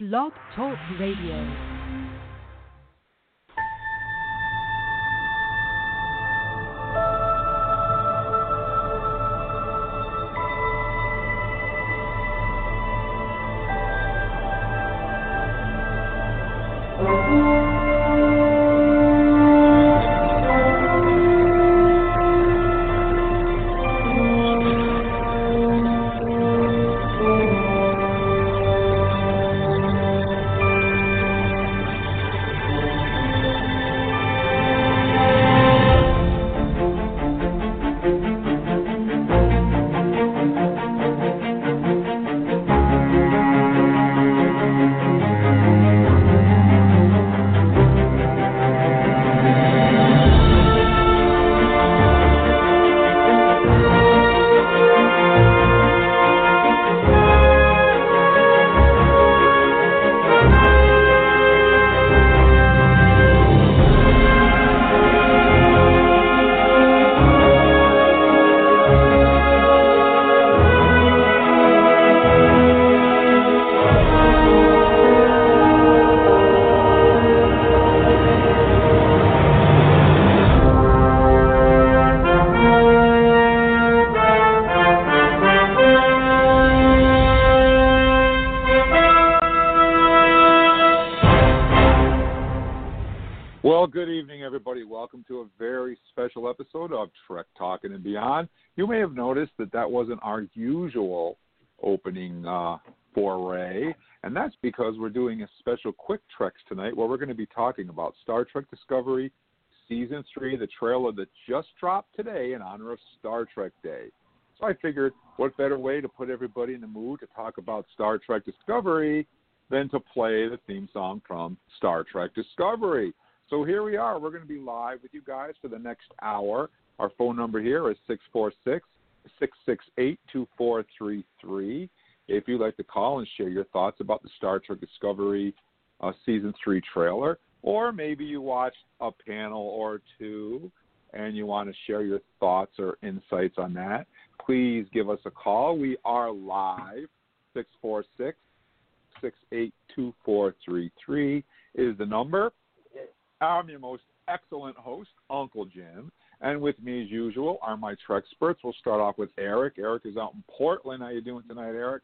Blog Talk Radio. Wasn't our usual opening uh, foray, and that's because we're doing a special quick Treks tonight where we're going to be talking about Star Trek Discovery Season 3, the trailer that just dropped today in honor of Star Trek Day. So I figured what better way to put everybody in the mood to talk about Star Trek Discovery than to play the theme song from Star Trek Discovery. So here we are. We're going to be live with you guys for the next hour. Our phone number here is 646 668 2433. If you'd like to call and share your thoughts about the Star Trek Discovery uh, Season 3 trailer, or maybe you watched a panel or two and you want to share your thoughts or insights on that, please give us a call. We are live. 646 668 2433 is the number. I'm your most excellent host, Uncle Jim. And with me, as usual, are my Trek experts. We'll start off with Eric. Eric is out in Portland. How you doing tonight, Eric?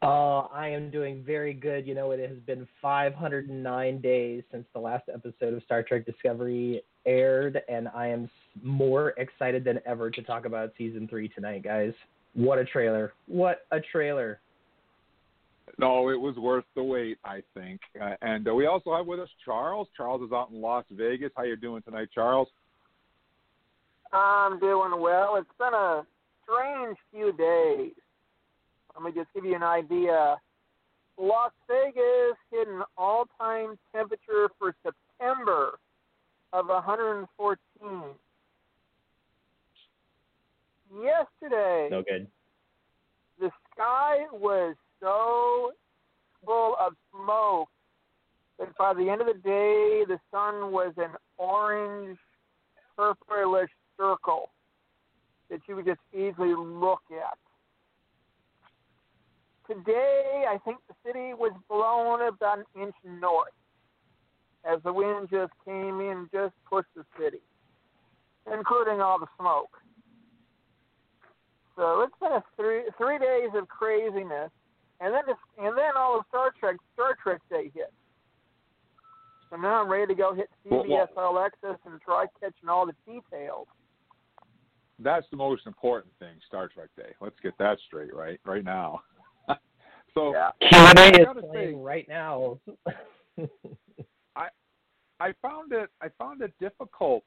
Uh, I am doing very good. You know, it has been 509 days since the last episode of Star Trek Discovery aired, and I am more excited than ever to talk about season three tonight, guys. What a trailer! What a trailer! No, it was worth the wait, I think. Uh, and uh, we also have with us Charles. Charles is out in Las Vegas. How you doing tonight, Charles? I'm doing well. It's been a strange few days. Let me just give you an idea. Las Vegas hit an all-time temperature for September of 114. Yesterday, No good. the sky was so full of smoke that by the end of the day, the sun was an orange, purplish circle that you would just easily look at. Today, I think the city was blown about an inch north as the wind just came in, just pushed the city, including all the smoke. So it's been a three three days of craziness, and then just, and then all of Star Trek Star Trek Day hit. So now I'm ready to go hit CBS well- All Access and try catching all the details. That's the most important thing, Star Trek Day. Let's get that straight, right? Right now. so Yeah. Q&A is playing say- right now. I found it I found it difficult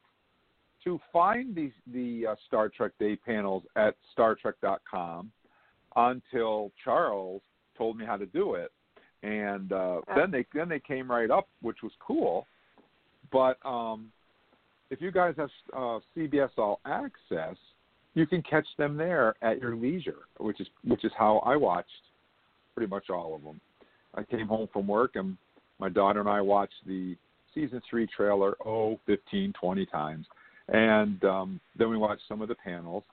to find these the uh, Star Trek Day panels at StarTrek.com until Charles told me how to do it, and uh, Yeah. then they then they came right up, which was cool. But um, if you guys have uh, CBS All Access, you can catch them there at your leisure, which is which is how I watched pretty much all of them. I came home from work and my daughter and I watched the season three trailer oh 15 20 times and um then we watched some of the panels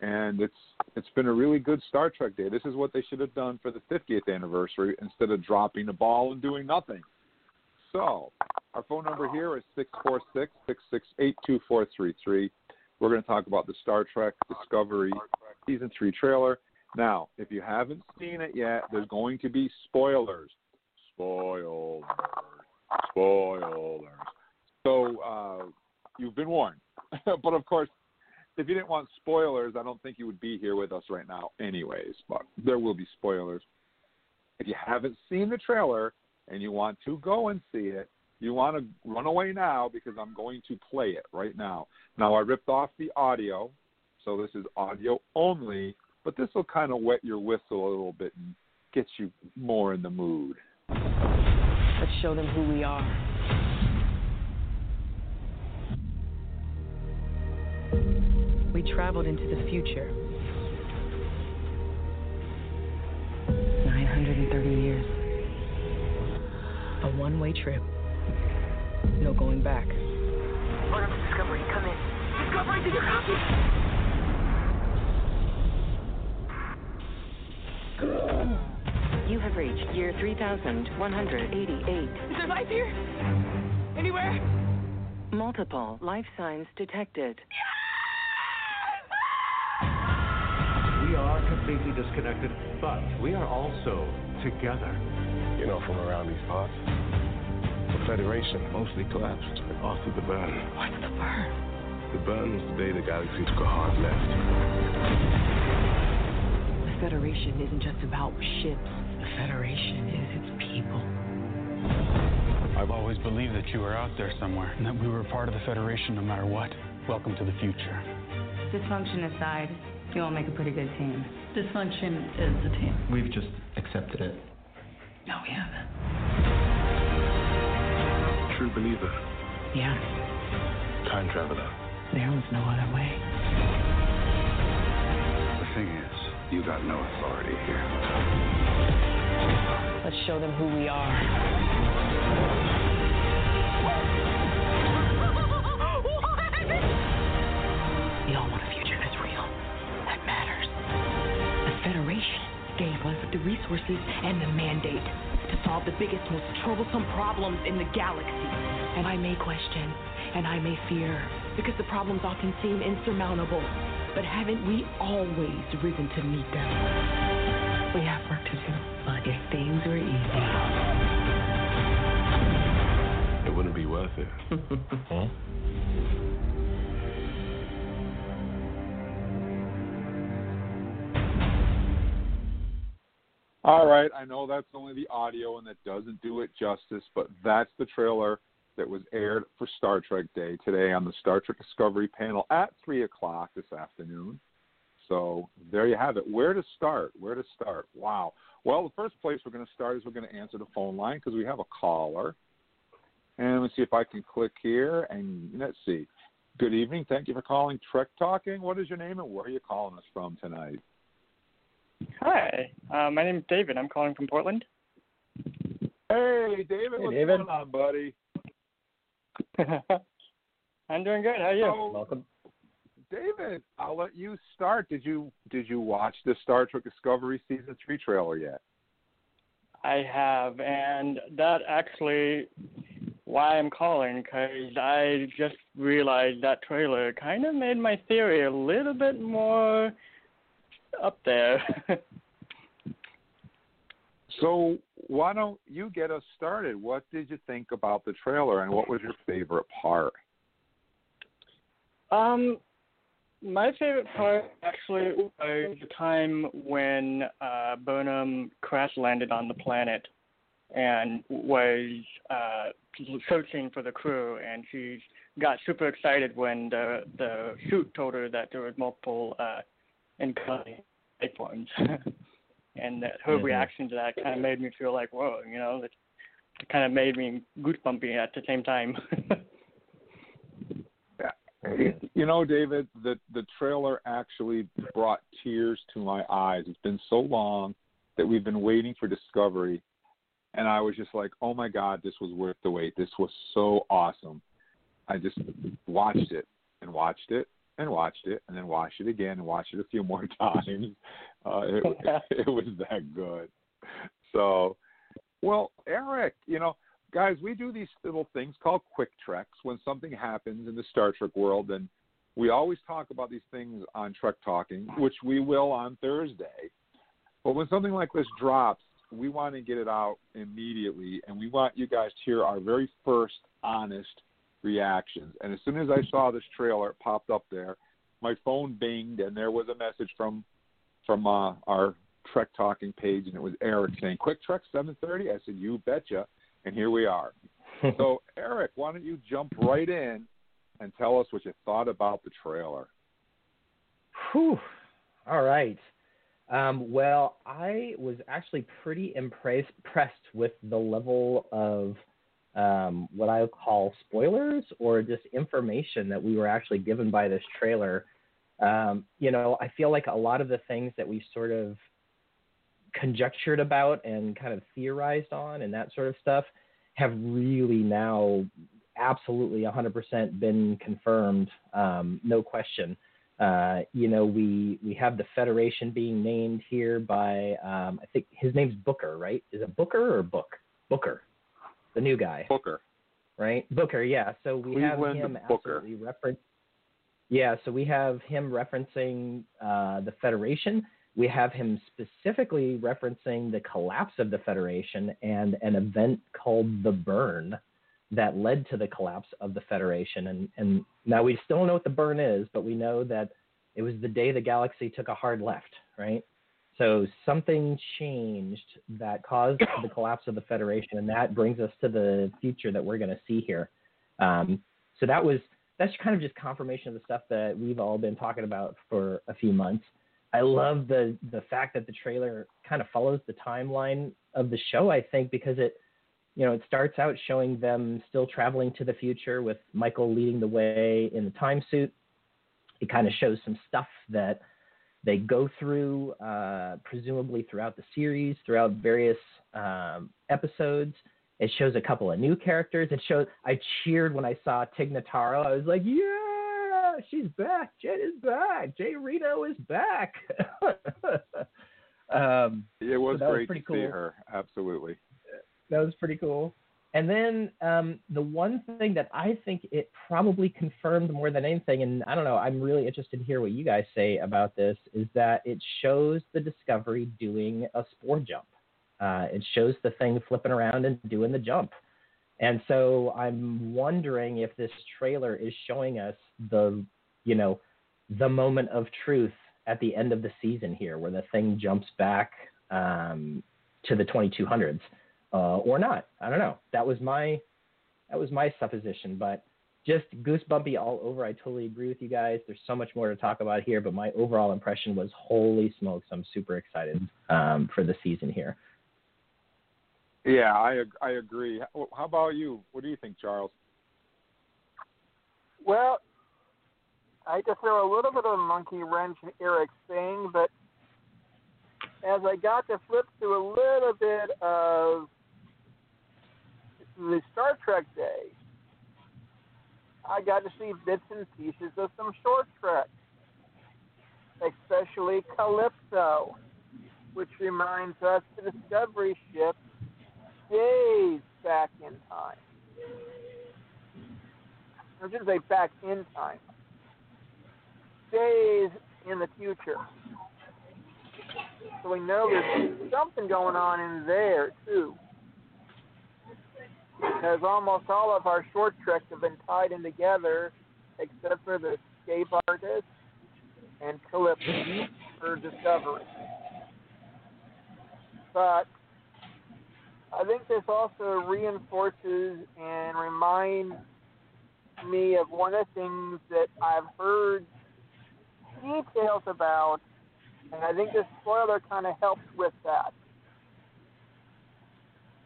and it's it's been a really good Star Trek day. This is what they should have done for the 50th anniversary instead of dropping the ball and doing nothing. So, our phone number here is six four six six six eight two four three three. We're going to talk about the Star Trek Discovery season three trailer. Now, if you haven't seen it yet, there's going to be spoilers. Spoilers. Spoilers. So uh, you've been warned. but of course, if you didn't want spoilers, I don't think you would be here with us right now, anyways. But there will be spoilers. If you haven't seen the trailer and you want to go and see it, you want to run away now because I'm going to play it right now. Now, I ripped off the audio, so this is audio only, but this will kind of wet your whistle a little bit and get you more in the mood. Let's show them who we are. We traveled into the future. 930 years. A one way trip. No going back. Order for Discovery, come in. Discovery, did you copy? You have reached year 3188. Is there life here? Anywhere? Multiple life signs detected. We are completely disconnected, but we are also together. You know, from around these parts, the Federation mostly collapsed after the burn. What's the burn? The burn was the day the galaxy took a hard left. The Federation isn't just about ships. The Federation is its people. I've always believed that you were out there somewhere and that we were part of the Federation no matter what. Welcome to the future. Dysfunction aside, you all make a pretty good team. Dysfunction is the team. We've just accepted it. No, we haven't. True believer, Yeah, time traveler. there was no other way. The thing is, you got no authority here. Let's show them who we are. Gave us the resources and the mandate to solve the biggest, most troublesome problems in the galaxy. And I may question, and I may fear, because the problems often seem insurmountable. But haven't we always risen to meet them? We have work to do, but if things were easy. It wouldn't be worth it. huh? All right, I know that's only the audio and that doesn't do it justice, but that's the trailer that was aired for Star Trek Day today on the Star Trek Discovery panel at 3 o'clock this afternoon. So there you have it. Where to start? Where to start? Wow. Well, the first place we're going to start is we're going to answer the phone line because we have a caller. And let me see if I can click here. And let's see. Good evening. Thank you for calling Trek Talking. What is your name and where are you calling us from tonight? Hi, uh, my name is David. I'm calling from Portland. Hey, David. Hey, what's David. going on, buddy? I'm doing good. How are you? So, Welcome. David, I'll let you start. Did you did you watch the Star Trek Discovery season three trailer yet? I have, and that actually why I'm calling because I just realized that trailer kind of made my theory a little bit more up there. So why don't you get us started? What did you think about the trailer, and what was your favorite part? Um, my favorite part actually was the time when uh, Burnham crash landed on the planet and was uh, searching for the crew, and she got super excited when the the suit told her that there was multiple uh, incoming life forms, and that her Mhm. reaction to that kind of made me feel like, whoa, you know, it, it kind of made me goosebumpy at the same time. You know, David, the the trailer actually brought tears to my eyes. It's been so long that we've been waiting for Discovery, and I was just like, "Oh my God, this was worth the wait. This was so awesome." I just watched it and watched it and watched it, and then watched it again and watched it a few more times. Uh, it, it was that good. So, well, Eric, you know, guys, we do these little things called quick treks when something happens in the Star Trek world, and we always talk about these things on Trek Talking, which we will on Thursday. But when something like this drops, we want to get it out immediately, and we want you guys to hear our very first honest reactions. And as soon as I saw this trailer, it popped up there. My phone binged, and there was a message from from uh, our Trek Talking page, and it was Eric saying, "Quick Trek 7:30." I said, "You betcha," and here we are. so, Eric, why don't you jump right in and tell us what you thought about the trailer? Whew. All right. Um, well, I was actually pretty impressed, impressed with the level of um, what I call spoilers or just information that we were actually given by this trailer. Um, you know, I feel like a lot of the things that we sort of conjectured about and kind of theorized on and that sort of stuff have really now absolutely 100% been confirmed, um, no question. Uh, you know, we we have the Federation being named here by um, I think his name's Booker, right? Is it Booker or Book? Booker, the new guy. Booker. Right, Booker. Yeah. So we Cleveland have him Booker. absolutely reference. Yeah. So we have him referencing uh, the Federation. We have him specifically referencing the collapse of the Federation and an event called the Burn that led to the collapse of the Federation. And, and now we still don't know what the burn is, but we know that it was the day the galaxy took a hard left, right? So something changed that caused the collapse of the Federation, and that brings us to the future that we're going to see here. Um, so that was that's kind of just confirmation of the stuff that we've all been talking about for a few months. I love the the fact that the trailer kind of follows the timeline of the show. I think because it you know, it starts out showing them still traveling to the future with Michael leading the way in the time suit. It kind of shows some stuff that they go through, uh, presumably throughout the series, throughout various um, episodes. It shows a couple of new characters. It shows. I cheered when I saw Tig Notaro. I was like, "Yeah, she's back. Jett is back. Jett Reno is back." um, It was so that was great pretty to see her. Absolutely. that was pretty cool. And then um, the one thing that I think it probably confirmed more than anything, and I don't know, I'm really interested to hear what you guys say about this, is that it shows the Discovery doing a spore jump. Uh, it shows the thing flipping around and doing the jump. And so I'm wondering if this trailer is showing us the, you know, the moment of truth at the end of the season here, where the thing jumps back um, to the 2200s uh, or not. I don't know. That was my that was my supposition, but just goosebumpy all over. I totally agree with you guys. There's so much more to talk about here, but my overall impression was holy smokes! I'm super excited um, for the season here. Yeah, I I agree. How how about you? What do you think, Charles? Well, I just to throw a little bit of a monkey wrench in Eric's thing, but as I got to flip through a little bit of the Star Trek day, I got to see bits and pieces of some short Trek, especially Calypso, which reminds us the Discovery ship days back in time. I shouldn't say back in time. Days in the future. So we know there's something going on in there too. Because almost all of our short treks have been tied in together, except for the escape artist and Calypso for Discovery. But I think this also reinforces and reminds me of one of the things that I've heard details about, and I think this spoiler kind of helps with that.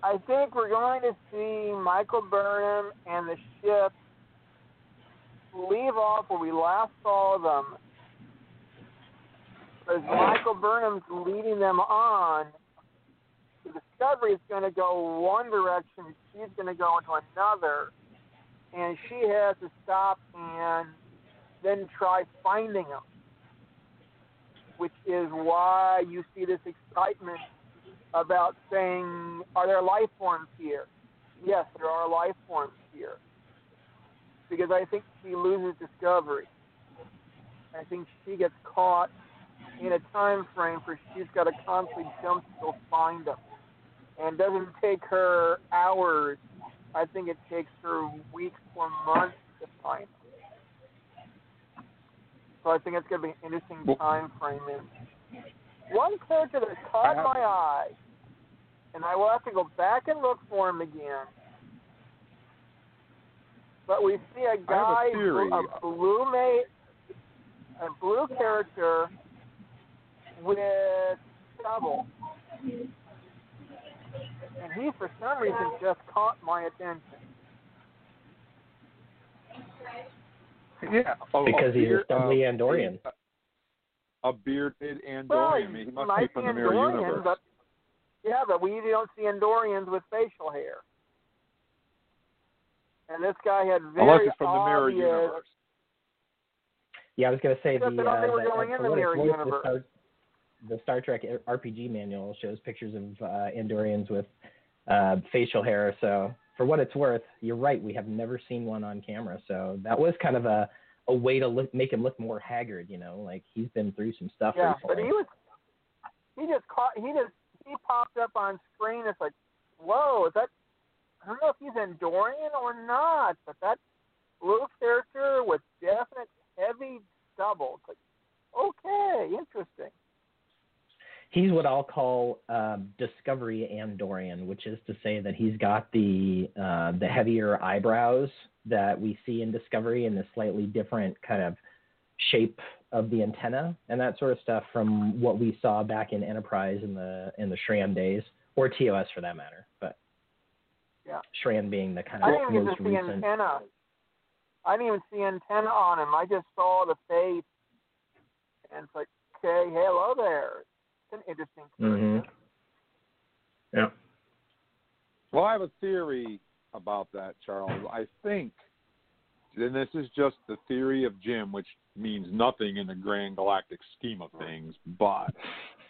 I think we're going to see Michael Burnham and the ship leave off where we last saw them. As Michael Burnham's leading them on, the Discovery is going to go one direction, she's going to go into another, and she has to stop and then try finding them, which is why you see this excitement about saying, "Are there life forms here?" Yes, there are life forms here, because I think she loses discovery. I think she gets caught in a time frame where she's got to constantly jump to go find them, and it doesn't take her hours. I think it takes her weeks or months to find them. So I think it's going to be an interesting time frame. And one character that caught my eye, and I will have to go back and look for him again. But we see a guy, a, a blue mate, a blue character with stubble. And he, for some reason, just caught my attention. Yeah, a, Because a he's a beard, stubbly uh, Andorian. A, a bearded Andorian. Well, he must might be from the mirror Andorian, universe. But, yeah, but we don't see Andorians with facial hair. And this guy had very Unless it's from the mirror universe. Yeah, I was going to say the, Because uh, they were the, going uh, in the mirror the universe. Star, the Star Trek RPG manual shows pictures of uh, Andorians with uh, facial hair. So for what it's worth, you're right. We have never seen one on camera. So that was kind of a a way to look, make him look more haggard. You know, like he's been through some stuff Yeah, but he was he just caught he just he popped up on screen. It's like, whoa, is that? I don't know if he's Andorian or not, but that blue character with definite heavy stubble. It's like, okay, interesting. He's what I'll call um, Discovery Andorian, which is to say that he's got the uh, the heavier eyebrows that we see in Discovery and the slightly different kind of shape of the antenna and that sort of stuff from what we saw back in Enterprise in the in the Shran days or TOS for that matter. But Yeah. Shran being the kind of I of didn't even most get to see recent. antenna. I didn't even see antenna on him. I just saw the face, and it's like, okay, hello there. It's an interesting. Mm-hmm. Yeah. Well, I have a theory about that, Charles. I think, and this is just the theory of Jim, which means nothing in the grand galactic scheme of things, but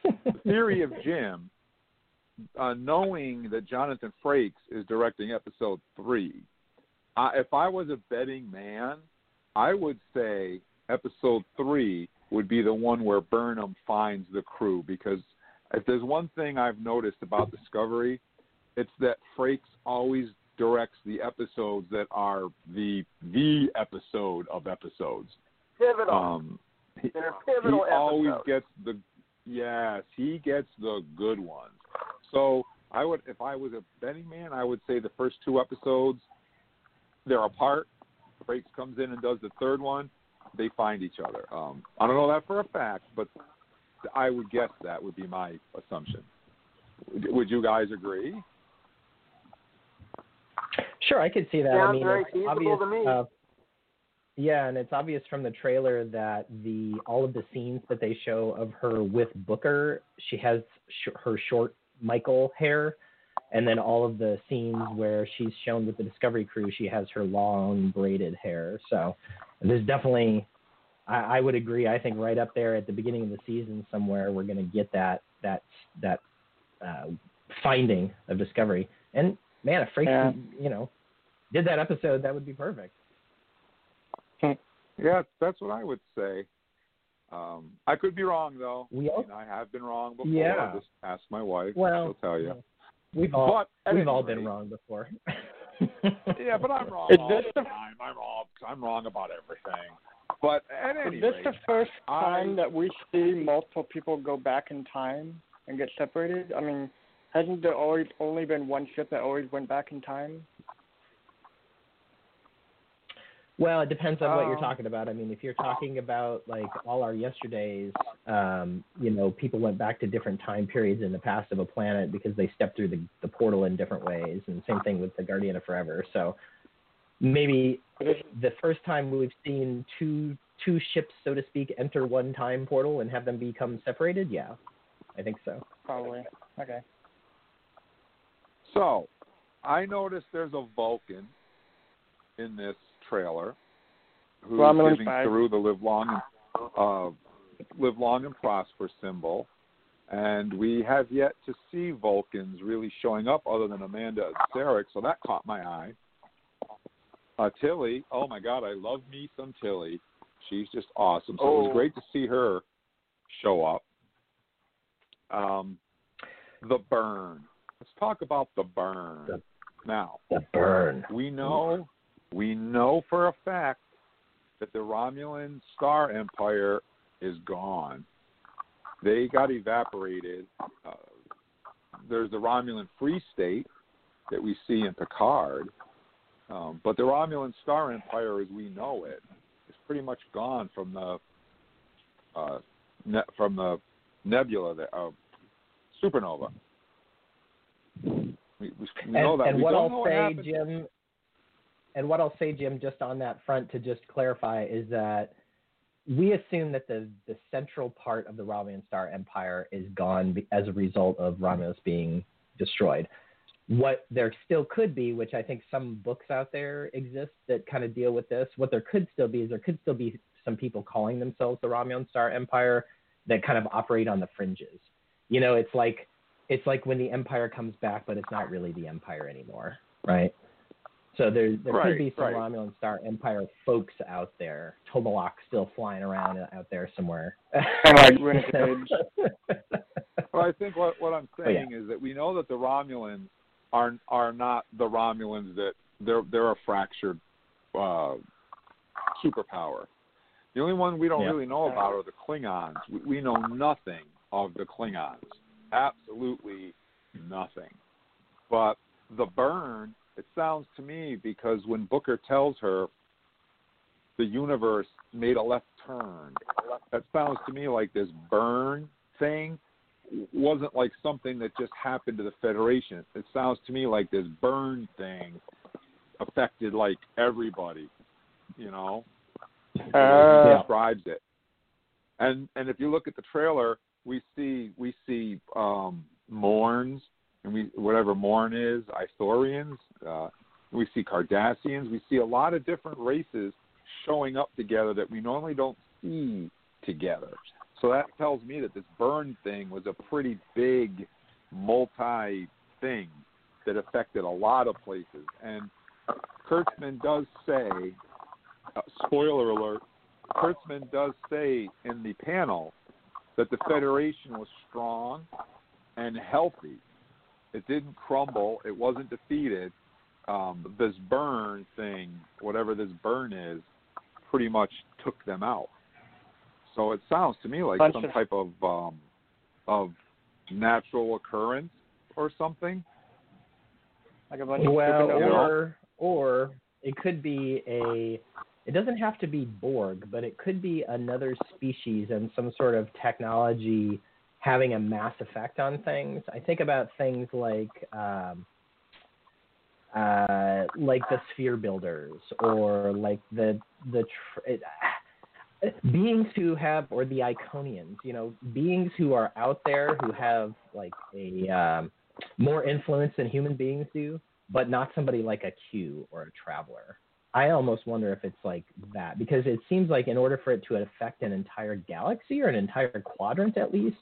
the theory of Jim, uh, knowing that Jonathan Frakes is directing episode three, uh, if I was a betting man, I would say episode three would be the one where Burnham finds the crew because if there's one thing I've noticed about Discovery, it's that Frakes always directs the episodes that are the the episode of episodes. Pivotal. Um, he, They're he pivotal always gets the yes, he gets the good ones. So I would, if I was a betting man, I would say the first two episodes they're apart. Frakes comes in and does the third one. They find each other. Um, I don't know that for a fact, but I would guess that would be my assumption. Would you guys agree? Sure, I could see that. I mean, very feasible obvious. to me. Uh, yeah, and it's obvious from the trailer that the all of the scenes that they show of her with Booker, she has sh- her short Michael hair, and then all of the scenes where she's shown with the Discovery crew, she has her long braided hair. So there's definitely, I, I would agree. I think right up there at the beginning of the season somewhere, we're going to get that that that uh, finding of Discovery. And man, if Frakes, Yeah. you know, did that episode, that would be perfect. Yeah, that's what I would say. Um, I could be wrong though. We all, I, mean, I have been wrong before. Yeah. Just ask my wife. Well, she'll tell you. we've all But we've any all been wrong before. Yeah, but I'm wrong Is all this the the- time. I'm wrong. I'm wrong about everything. But at any Is this rate, the first time I- that we see multiple people go back in time and get separated? I mean, hasn't there always only been one ship that always went back in time? well, it depends on what you're Um, talking about. I mean, if you're talking about like all our yesterdays, um, you know, people went back to different time periods in the past of a planet because they stepped through the, the portal in different ways, and same thing with the Guardian of Forever. So maybe the first time we've seen two two ships, so to speak, enter one time portal and have them become separated, yeah, I think so. Probably. Okay. So, I noticed there's a Vulcan in this trailer, who's Romulan giving five. through the live long and uh, live long and prosper symbol. And we have yet to see Vulcans really showing up other than Amanda and Sarek, so that caught my eye. Uh, Tilly, oh my God, I love me some Tilly. She's just awesome. So it was Oh. great to see her show up. Um, the burn. Talk about the burn The- now. The burn. We know, we know for a fact that the Romulan Star Empire is gone. They got evaporated. Uh, there's the Romulan Free State that we see in Picard, um, but the Romulan Star Empire, as we know it, is pretty much gone from the uh, ne- from the nebula, the uh, supernova. We, we, we know and, that. and we what I'll what say, happened. Jim, and what I'll say, Jim, just on that front to just clarify is that we assume that the the central part of the Romulan Star Empire is gone as a result of Romulus being destroyed. What there still could be, which I think some books out there exist that kind of deal with this, what there could still be is there could still be some people calling themselves the Romulan Star Empire that kind of operate on the fringes. You know, it's like it's like when the Empire comes back, but it's not really the Empire anymore, right? So there there Right, could be some right. Romulan Star Empire folks out there, Tomalak still flying around out there somewhere. Like renegades. Well, I think what what I'm Oh, yeah. saying is that we know that the Romulans are are not the Romulans that they're they're a fractured uh, superpower. The only one we don't Yeah. really know about are the Klingons. We, we know nothing of the Klingons, absolutely nothing. But the burn, it sounds to me because when Booker tells her the universe made a left turn, that sounds to me like this burn thing wasn't like something that just happened to the Federation. It sounds to me like this burn thing affected like everybody, you know. Uh, describes it. And and if you look at the trailer, we see we see um Morns and we whatever Morn is, Ithorians, uh we see Cardassians, we see a lot of different races showing up together that we normally don't see together. So that tells me that this burn thing was a pretty big multi thing that affected a lot of places. And Kurtzman does say, uh, spoiler alert, Kurtzman does say in the panel that the Federation was strong and healthy. It didn't crumble. It wasn't defeated. Um, this burn thing, whatever this burn is, pretty much took them out. So it sounds to me like Bunch some of- type of um, of natural occurrence or something. like a bunch of well, supernovas. or or it could be a. It doesn't have to be Borg, but it could be another species and some sort of technology having a mass effect on things. I think about things like um, uh, like the sphere builders or like the the tr- it, beings who have or the Iconians. You know, beings who are out there who have like a um, more influence than human beings do, but not somebody like a Q or a traveler. I almost wonder if it's like that because it seems like in order for it to affect an entire galaxy or an entire quadrant at least,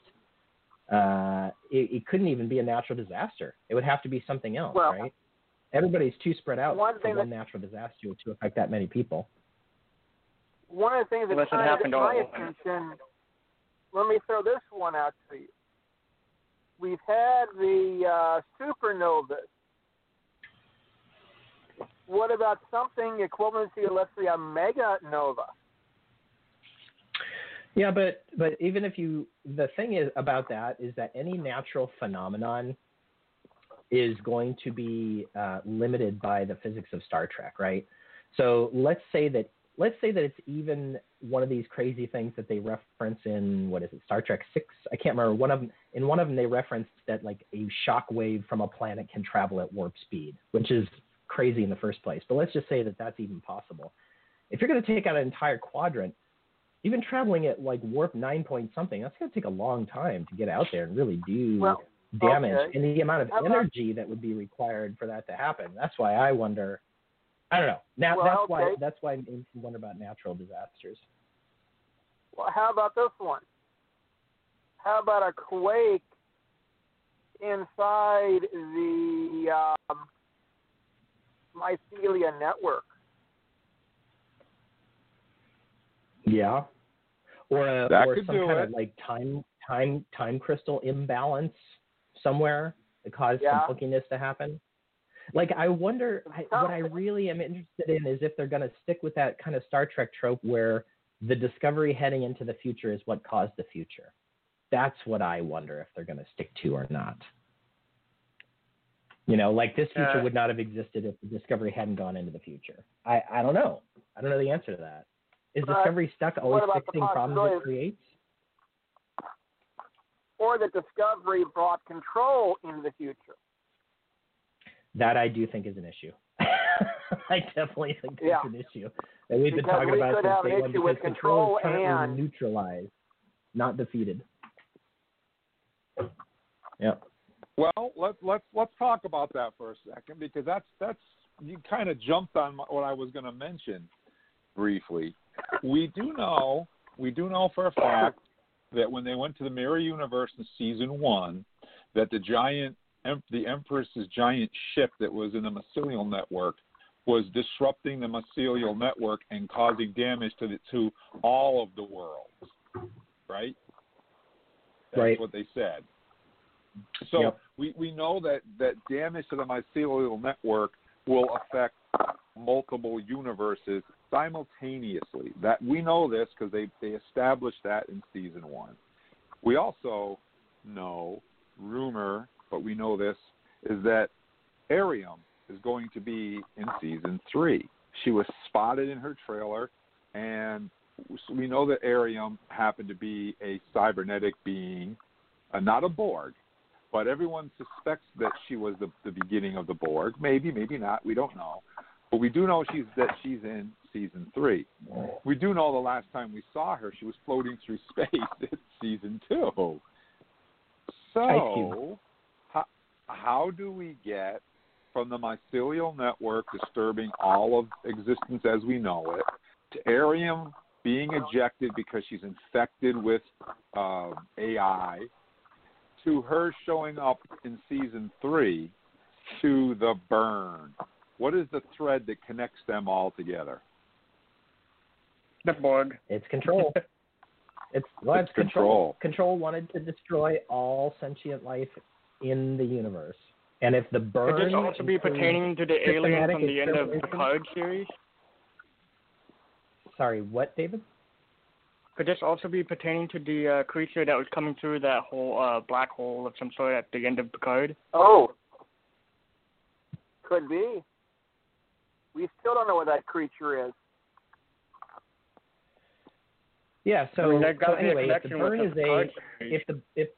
uh, it, it couldn't even be a natural disaster. It would have to be something else, Well, right? Everybody's too spread out one for one natural disaster to affect that many people. One of the things that Unless it kind of happened got my attention. Let me throw this one out to you. We've had the uh, supernovas. What about something equivalent to, let's say, a mega nova? Yeah, but but even if you the thing is about that is that any natural phenomenon is going to be uh, limited by the physics of Star Trek, right? So let's say that let's say that it's even one of these crazy things that they reference in what is it Star Trek six? I can't remember one of them. In one of them, they referenced that like a shock wave from a planet can travel at warp speed, which is crazy in the first place. But let's just say that that's even possible. If you're going to take out an entire quadrant, even traveling at like warp nine point something, that's going to take a long time to get out there and really do Well, damage. okay. And the amount of about- energy that would be required for that to happen. That's why I wonder I don't know. Now Well, that's why that's why I wonder about natural disasters. Well, how about this one? How about a quake inside the um, mycelial network? Yeah. Or a, That or could some do kind it. of like time time time crystal imbalance somewhere that caused Yeah. some funkiness to happen. Like I wonder I, what I really am interested in is if they're going to stick with that kind of Star Trek trope where the discovery heading into the future is what caused the future. That's what I wonder if they're going to stick to or not. You know, like this future Uh, would not have existed if the discovery hadn't gone into the future. I I don't know. I don't know the answer to that. Is But discovery stuck always what about the fixing problems it creates? Or that discovery brought control into the future? That I do think is an issue. I definitely think that's Yeah. an issue that we've been talking we about since day one because control is currently and- neutralized, not defeated. Yep. Well, let's let's let's talk about that for a second because that's that's you kind of jumped on my, what I was going to mention briefly. We do know we do know for a fact that when they went to the mirror universe in season one, that the giant the Empress's giant ship that was in the mycelial network was disrupting the mycelial network and causing damage to the, to all of the worlds. Right. That's Right. what they said. So Yep. we, we know that, that damage to the mycelial network will affect multiple universes simultaneously. That we know this because they, they established that in season one. We also know, rumor, but we know this, is that Airiam is going to be in season three. She was spotted in her trailer, and we know that Airiam happened to be a cybernetic being, uh, not a Borg, but everyone suspects that she was the, the beginning of the Borg. Maybe, maybe not. We don't know. But we do know she's that she's in season three. We do know the last time we saw her, she was floating through space in season two. So, how, how do we get from the mycelial network disturbing all of existence as we know it to Airiam being ejected because she's infected with uh, AI to her showing up in season three to the burn? What is the thread that connects them all together? The Borg. It's control. it's well, It's it's control. Control wanted to destroy all sentient life in the universe. And if the burn Could this also be pertaining to the alien from the end of the extermination- Picard series? Sorry, what, David? Could this also be pertaining to the uh, creature that was coming through that whole uh, black hole of some sort at the end of Picard? Oh, could be. We still don't know what that creature is. Yeah. So, I mean, so got me a anyway, if the burn the is a if the if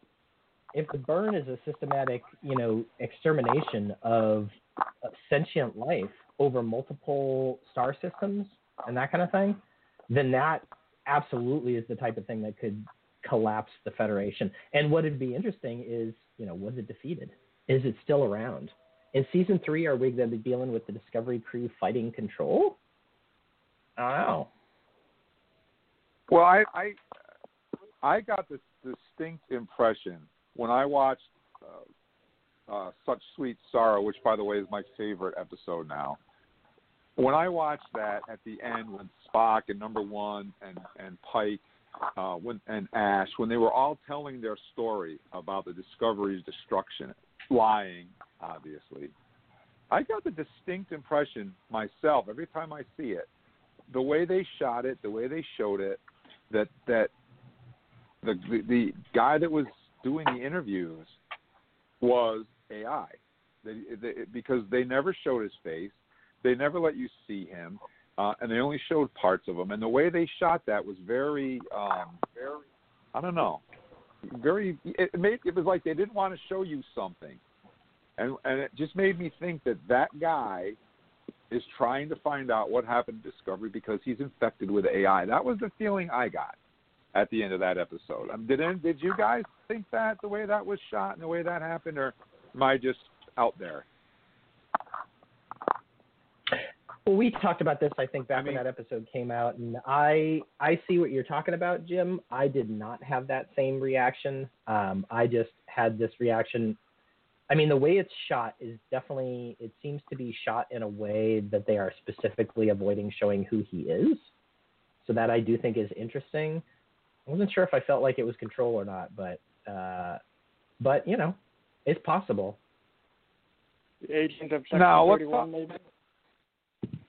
if the burn is a systematic, you know, extermination of uh, sentient life over multiple star systems and that kind of thing, then that absolutely is the type of thing that could collapse the Federation. And what would be interesting is, you know, was it defeated? Is it still around? In season three, are we going to be dealing with the Discovery crew fighting Control? I don't know. Well, I I, I got this distinct impression when I watched uh, uh, Such Sweet Sorrow, which, by the way, is my favorite episode now. When I watched that at the end, when Spock and Number One and and Pike, uh, when and Ash, when they were all telling their story about the Discovery's destruction, lying, obviously, I got the distinct impression myself every time I see it, the way they shot it, the way they showed it, that that the the, the guy that was doing the interviews was AI, they, they, because they never showed his face, they never let you see him, uh, and they only showed parts of him. And the way they shot that was very, um, very, I don't know, very. It made it was like they didn't want to show you something, and and it just made me think that that guy is trying to find out what happened to Discovery because he's infected with AI. That was the feeling I got at the end of that episode. Um, did did you guys think that the way that was shot and the way that happened, or am I just out there? Well, we talked about this, I think, back when that episode came out, and I I see what you're talking about, Jim. I did not have that same reaction. Um, I just had this reaction. I mean, the way it's shot is definitely. It seems to be shot in a way that they are specifically avoiding showing who he is. So that I do think is interesting. I wasn't sure if I felt like it was control or not, but uh, but you know, it's possible. The agent of Section Now, let's 31, maybe.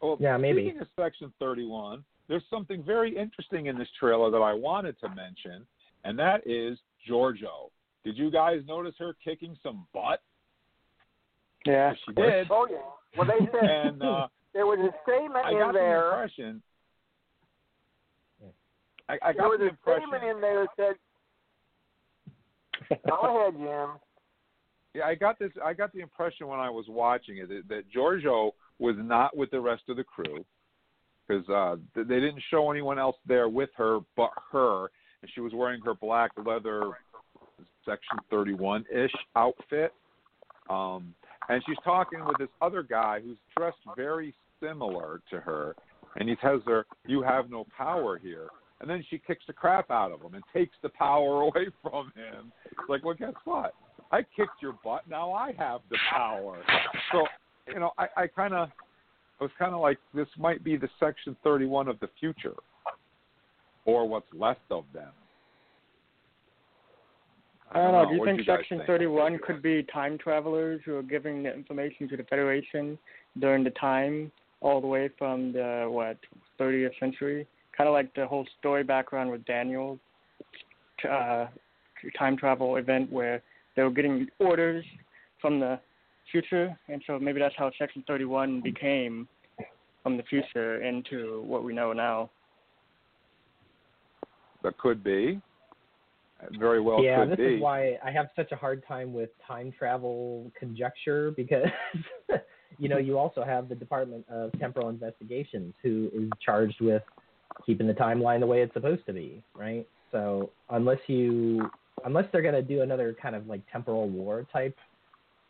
Well, Yeah, maybe. Speaking of Section 31, there's something very interesting in this trailer that I wanted to mention, and that is Georgiou. Did you guys notice her kicking some butt? Yeah, she did. Oh yeah. Well, they said And uh, there was a statement I in got the there. impression. I, I There got was the a impression. statement in there that said, "Go ahead, Jim." Yeah, I got this. I got the impression when I was watching it that, that Georgiou was not with the rest of the crew because uh, they didn't show anyone else there with her but her, and she was wearing her black leather Section 31 ish outfit. Um, and she's talking with this other guy who's dressed very similar to her, and he tells her, "You have no power here." And then she kicks the crap out of him and takes the power away from him. It's like, well, guess what? I kicked your butt. Now I have the power. So, you know, I, I kind of, I was kind of like, this might be the Section 31 of the future, or what's left of them. I don't know. Do you What think you Section think? 31 could be time travelers who are giving the information to the Federation during the time all the way from the what 30th century? Kind of like the whole story background with Daniel's uh, time travel event where they were getting orders from the future, and so maybe that's how Section 31 became from the future into what we know now. That could be. Very well yeah, could this be. is why I have such a hard time with time travel conjecture because you know you also have the Department of Temporal Investigations who is charged with keeping the timeline the way it's supposed to be, right? So unless you unless they're gonna do another kind of like temporal war type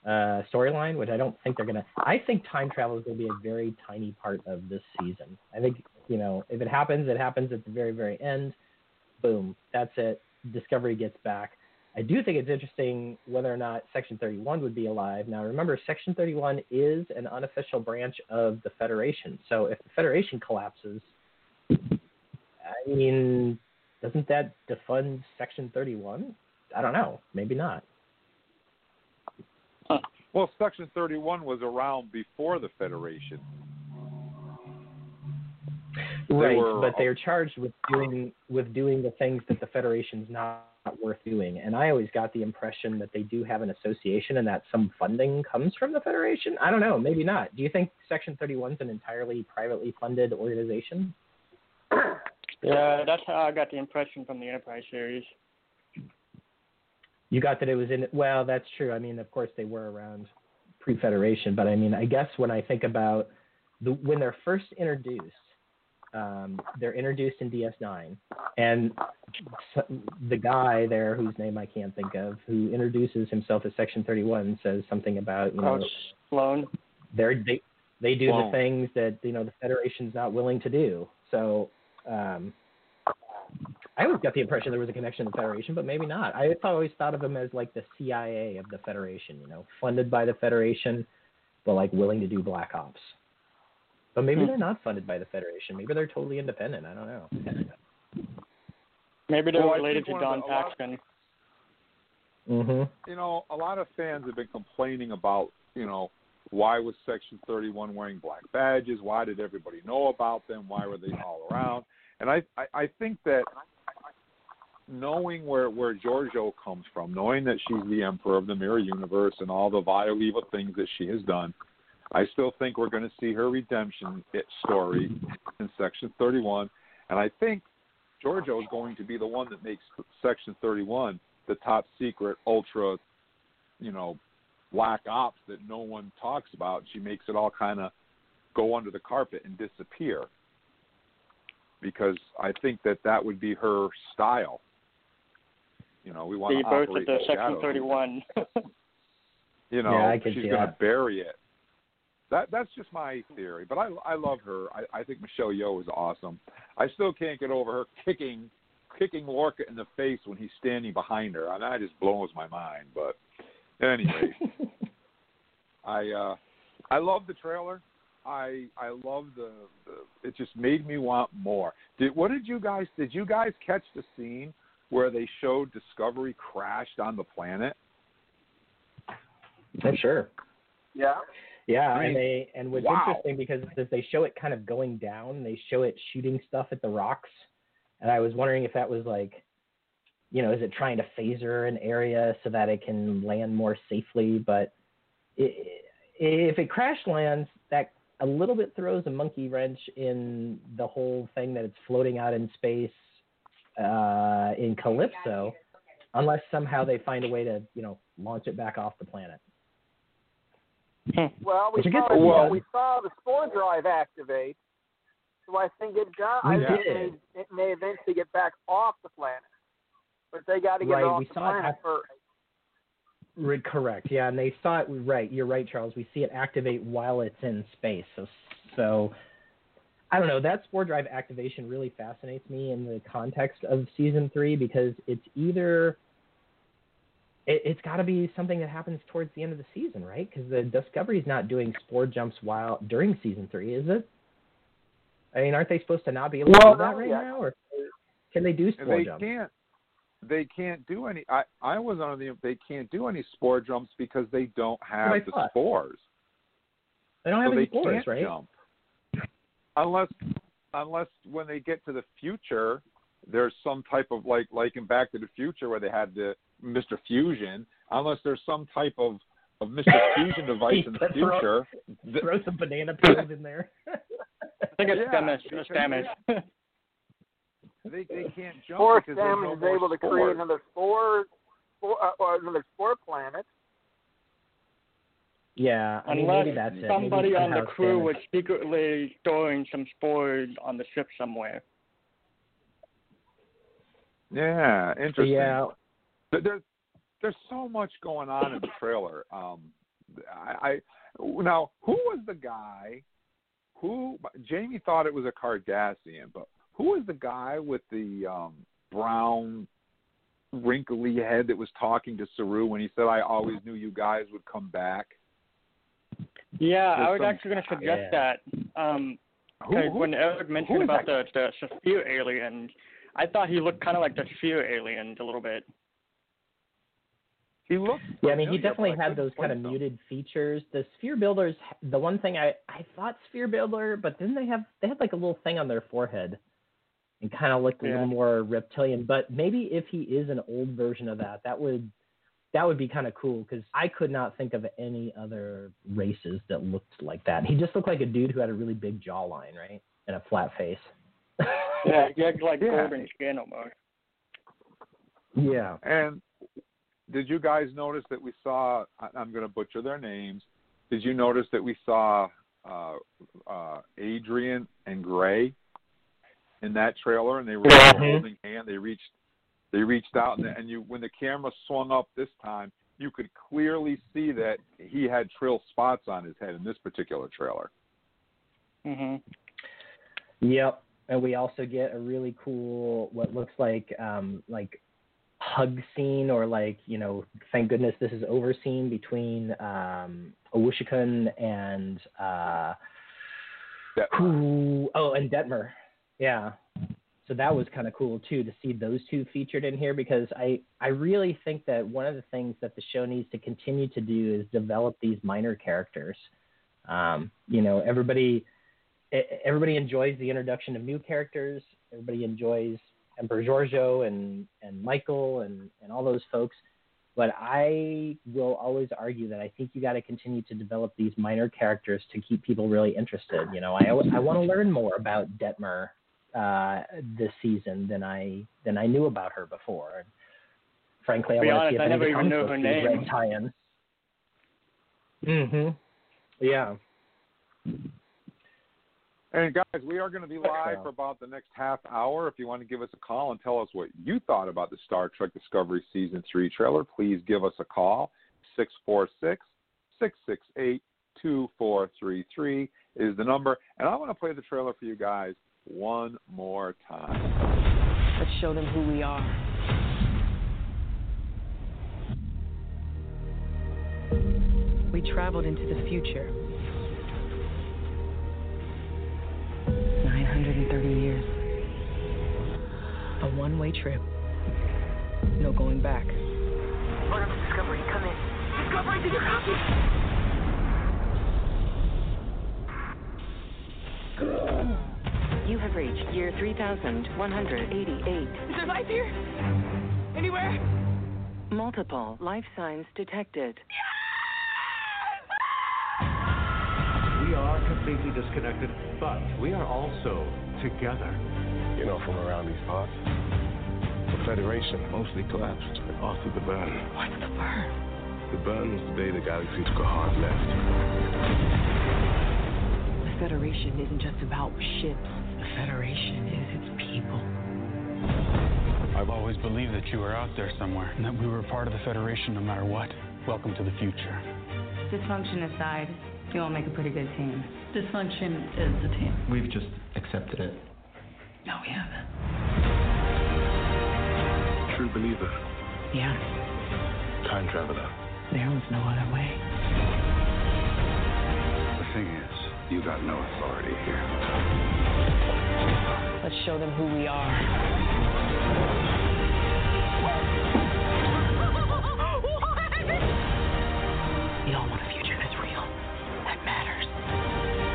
uh, storyline, which I don't think they're gonna. I think time travel is gonna be a very tiny part of this season. I think you know if it happens, it happens at the very very end. Boom, that's it. Discovery gets back. I do think it's interesting whether or not Section 31 would be alive. Now, remember, Section 31 is an unofficial branch of the Federation. So if the Federation collapses, I mean, doesn't that defund Section 31? I don't know. Maybe not. Well, Section 31 was around before the Federation. They right, were- but they're charged with doing with doing the things that the Federation's not worth doing. And I always got the impression that they do have an association and that some funding comes from the Federation. I don't know, maybe not. Do you think Section 31 is an entirely privately funded organization? Yeah, that's how I got the impression from the Enterprise series. You got that it was in. Well, that's true. I mean, of course they were around pre-Federation, but I mean, I guess when I think about the when they're first introduced, um, they're introduced in DS9, and the guy there, whose name I can't think of, who introduces himself as Section 31, says something about you know Coach Sloan. they're, they they do Sloan. the things that you know the Federation's not willing to do. So um, I always got the impression there was a connection to the Federation, but maybe not. I always thought of them as like the CIA of the Federation, you know, funded by the Federation, but like willing to do black ops. But maybe Hmm. they're not funded by the Federation. Maybe they're totally independent. I don't know. Maybe they're Well, related to Don the- a lot- Paxton. Mm-hmm. you know, a lot of fans have been complaining about, you know, why was Section 31 wearing black badges? Why did everybody know about them? Why were they all around? And I, I, I think that knowing where where Georgiou comes from, knowing that she's the emperor of the mirror universe and all the vile evil things that she has done, I still think we're going to see her redemption story in Section 31, and I think Georgiou is going to be the one that makes Section 31 the top secret ultra, you know, black ops that no one talks about. She makes it all kind of go under the carpet and disappear because I think that that would be her style. You know, we want The to birth of operate the in Section 31. You know, Yeah, I could she's going to bury it. that that's just my theory. But I I love her. I, I think Michelle Yeoh is awesome. I still can't get over her kicking kicking Lorca in the face when he's standing behind her. I that just blows my mind. But anyway, I uh I love the trailer. I I love the, the it just made me want more. Did what did you guys did you guys catch the scene where they showed Discovery crashed on the planet? For sure. Yeah. Yeah, I mean, and they and what's wow. interesting because as they show it kind of going down, they show it shooting stuff at the rocks, and I was wondering if that was like, you know, is it trying to phaser an area so that it can land more safely? But i if it crash lands, that a little bit throws a monkey wrench in the whole thing that it's floating out in space uh, in Calypso, unless somehow they find a way to, you know, launch it back off the planet. Well, we Which I guess saw, it well, we saw the spore drive activate, so I think it got. I We think did. it may, it may eventually get back off the planet, but they got to get Right, it off we the saw it planet hap- first. Right, correct. Yeah, and they saw it. Right, you're right, Charles. We see it activate while it's in space. So, so I don't know. That spore drive activation really fascinates me in the context of season three because it's either it, it's got to be something that happens towards the end of the season, right? Because the Discovery is not doing spore jumps while during season three, is it? I mean, aren't they supposed to not be able to Well, do that right yeah. now, or can they do spore they jumps? can't they can't do any I I was under the they can't do any spore jumps because they don't have the spores. They don't have so any spores, right? jump. Unless unless when they get to the future there's some type of like like in Back to the Future where they had the Mr. Fusion, unless there's some type of of Mr. Fusion device in the Throw- future. th- Throw some banana peels in there. I think it's Yeah, damage. because It's damage. they they can't jump Force because there's damage no is more able to create another spore, spore uh, or another spore planet. Yeah, I mean Unless maybe that's it. somebody maybe on the crew Stamets- was secretly storing some spores on the ship somewhere. Yeah, interesting. Yeah, There's there's so much going on in the trailer. Um, I, I now who was the guy who Jamie thought it was a Cardassian, but who was the guy with the um, brown wrinkly head that was talking to Saru when he said, "I always knew you guys would come back." Yeah, There's I was some- actually going to suggest Yeah. that. Um, Who, 'cause who- when Eric mentioned about the the sphere aliens, I thought he looked kind of like the sphere alien a little bit. he looked. yeah. I mean, he definitely had those kind of place him. muted features. The sphere builders, the one thing I I thought sphere builder, but then they have they had like a little thing on their forehead, and kind of looked a little more reptilian. But maybe if he is an old version of that, that would that would be kind of cool because I could not think of any other races that looked like that. He just looked like a dude who had a really big jawline, right, and a flat face. Yeah, he like Yeah. golden skin almost. yeah. And did you guys notice that we saw? I- I'm going to butcher their names. Did you notice that we saw uh, uh, Adrian and Gray in that trailer, and they were Mhm. holding hand. They reached, they reached out, and, and you when the camera swung up this time, you could clearly see that he had trill spots on his head in this particular trailer. Mhm. Yep. And we also get a really cool, what looks like um, like hug scene or like you know, thank goodness this is over scene between um, Owosekun and uh, That- who? Oh, and Detmer. Yeah. So that was kind of cool too to see those two featured in here because I I really think that one of the things that the show needs to continue to do is develop these minor characters. Um, you know, everybody everybody enjoys the introduction of new characters. Everybody enjoys Emperor Georgiou and and Michael and and all those folks. But I will always argue that I think you got to continue to develop these minor characters to keep people really interested. You know, I I want to learn more about Detmer uh, this season than I than I knew about her before. And frankly, I To be want to see honest, if I never even knew her name. red tie-in. Mhm. Yeah. And guys, we are going to be live for about the next half hour. If you want to give us a call and tell us what you thought about the Star Trek Discovery Season 3 trailer, please give us a call, 646 668 2433 is the number. And I want to play the trailer for you guys one more time. Let's show them who we are. We traveled into the future. 930 years. A one way trip. No going back. Order for Discovery, come in. Discovery, did you copy? You have reached year 3188. Is there life here? Anywhere? Multiple life signs detected. We are completely disconnected, but we are also together. You know, from around these parts, the Federation mostly collapsed after the burn. What's the burn? The burn was the day the galaxy took a hard left. The Federation isn't just about ships. The Federation is its people. I've always believed that you were out there somewhere and that we were part of the Federation no matter what. Welcome to the future. Dysfunction aside, you all make a pretty good team. Dysfunction is the team. We've just accepted it. No, we haven't. True believer, Yeah, time traveler. there was no other way. The thing is, you got no authority here. Let's show them who we are. We all want a future that's real, that matters.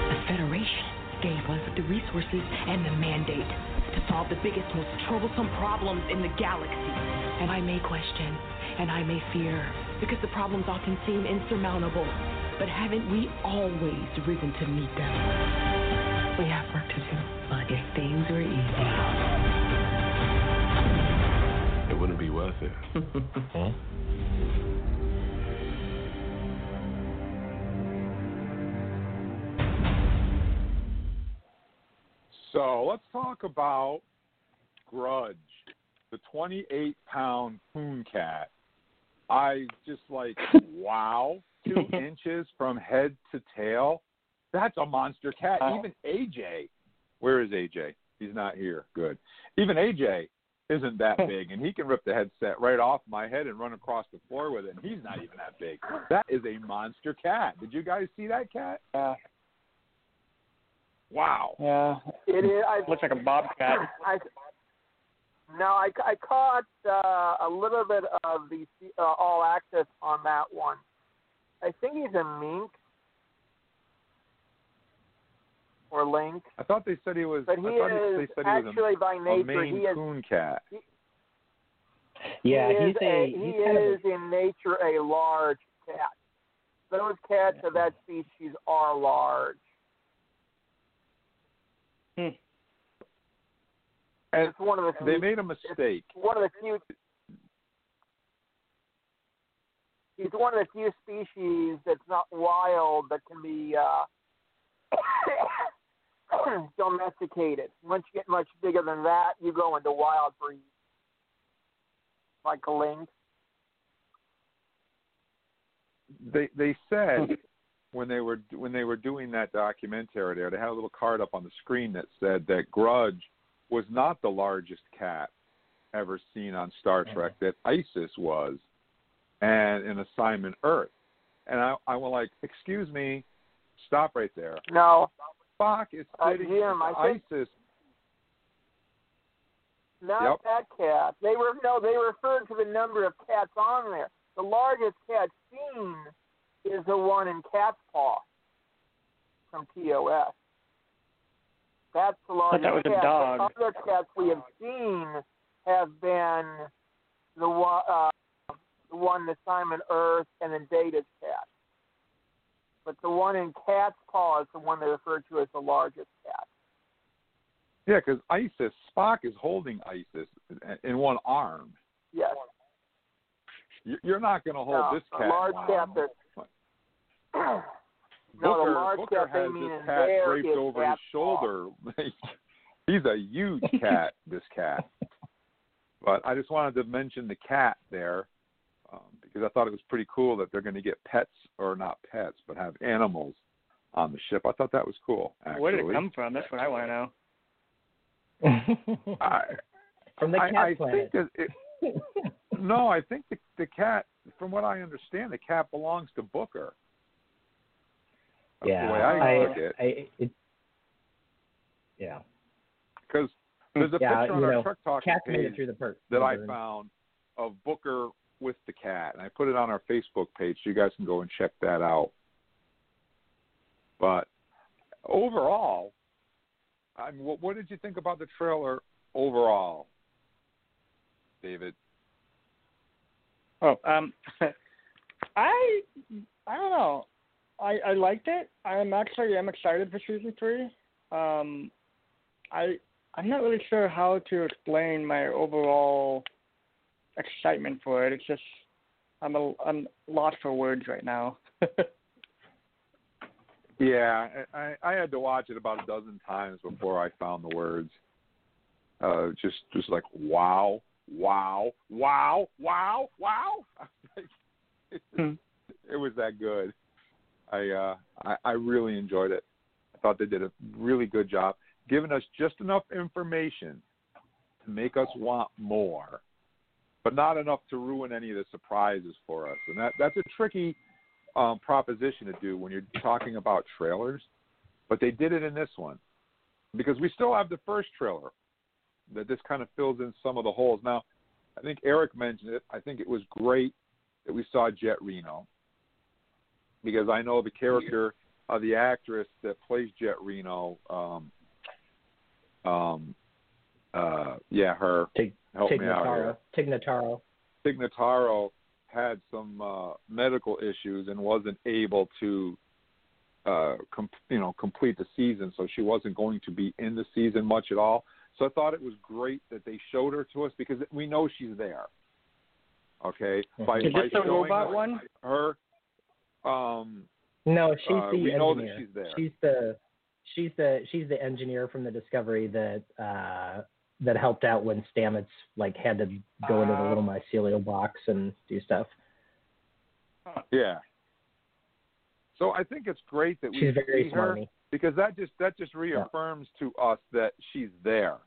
The Federation gave us the resources and the mandate to solve the biggest, most troublesome problems in the galaxy. And I may question, and I may fear, because the problems often seem insurmountable. But haven't we always risen to meet them? We have work to do, if things were easy. It wouldn't be worth it. huh? Hmm? So let's talk about Grudge, the 28 pound coon cat. I just like, wow, two inches from head to tail. That's a monster cat. Uh, Even AJ, where is AJ? He's not here. Good. Even AJ isn't that big, and he can rip the headset right off my head and run across the floor with it, and he's not even that big. That is a monster cat. Did you guys see that cat? Yeah. Wow. Yeah. It is. I, Looks like a bobcat. I, no, I, I caught uh, a little bit of the uh, all access on that one. I think he's a mink or link, I thought they said he was. but he I thought is they said he actually by a, a nature Maine he is coon cat. Yeah, he he's is a he he's kind of a is in nature a large cat. Those cats of that species are large. And It's one of the they few, made a mistake. one of the few. He's one of the few species that's not wild that can be uh, domesticated. Once you get much bigger than that, you go into wild breeds, like a lynx. They they said when they were when they were doing that documentary there, they had a little card up on the screen that said that Grudge was not the largest cat ever seen on Star mm-hmm. Trek. That ISIS was, and in Assignment Earth. And I I was like, excuse me, stop right there. No, Spock is Uh, sitting. Jim, I think- ISIS. not Yep. that cat. They were no, they referred to the number of cats on there. The largest cat seen is the one in Cat's Paw from TOS. That's the largest that was a dog. The other cats we have seen have been the one, uh, the one in Assignment Earth and then Data's cat. But the one in Cat's Paw is the one they refer to as the largest cat. Yeah, because ISIS Spock is holding ISIS in one arm. Yes. You- You're not going to hold no, this a cat. large cat arm. that no, Booker, the large Booker cat they has mean this cat draped over his shoulder. He's a huge cat, this cat. But I just wanted to mention the cat there um, because I thought it was pretty cool that they're going to get pets or not pets, but have animals on the ship. I thought that was cool. Actually. Where did it come from? That's what I want to know. I, From the cat I, I planet. think that it, no, I think the the cat, from what I understand, the cat belongs to Booker. That's yeah, the way I, took I, it. I, it, yeah. Because there's a yeah, picture on you our know, truck talking cats made it page through the perk that I found of Booker with the cat, and I put it on our Facebook page, so you guys can go and check that out. But overall, I mean, what, what did you think about the trailer overall, David? Oh, um, I I don't know. I I liked it. I'm actually I'm excited for season three. Um, I I'm not really sure how to explain my overall excitement for it. It's just I'm a I'm lost for words right now. Yeah, I, I had to watch it about a dozen times before I found the words. Uh, just, just like wow, wow, wow, wow, wow. it, it was that good. I, uh, I, I really enjoyed it. I thought they did a really good job, giving us just enough information to make us want more, but not enough to ruin any of the surprises for us. And that, that's a tricky um, proposition to do when you're talking about trailers, but they did it in this one because we still have the first trailer that this kind of fills in some of the holes. Now, I think Eric mentioned it. I think it was great that we saw Jett Reno because I know the character of the actress that plays Jett Reno. Um, um, uh, yeah, her. Tig, help me out here. Tig Notaro. Tignataro. Tig Notaro had some uh, medical issues and wasn't able to, uh, com- you know, complete the season. So she wasn't going to be in the season much at all. So I thought it was great that they showed her to us because we know she's there. Okay, by, Is by this the robot her, one? her, um, No, she's uh, the we engineer. know that she's there. She's the she's the she's the engineer from the Discovery that uh that helped out when Stamets like had to go into the little mycelial box and do stuff. Yeah. So I think it's great that we She's see her smarmy. because that just that just reaffirms to us that she's there.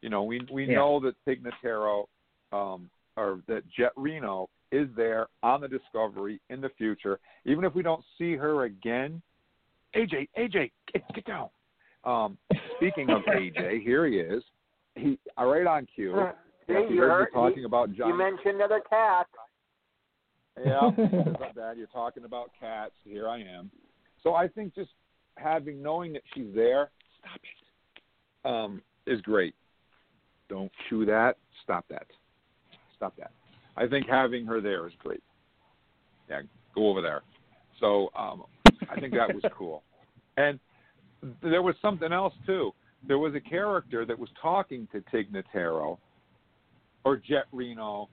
You know, we we Yeah. know that Tig Notaro um, or that Jett Reno is there on the Discovery in the future, even if we don't see her again. AJ, AJ, get, get down. Um, speaking of AJ, here he is. He right on cue. Uh, Yes, hey, you you heard me heard- talking you- about You mentioned another cat. yeah, because of that. You're talking about cats. Here I am. So I think just having knowing that she's there, stop it, um, is great. Don't chew that. Stop that. Stop that. I think having her there is great. Yeah, go over there. So um, I think that was cool. And there was something else too. There was a character that was talking to Tig Notaro or Jett Reno,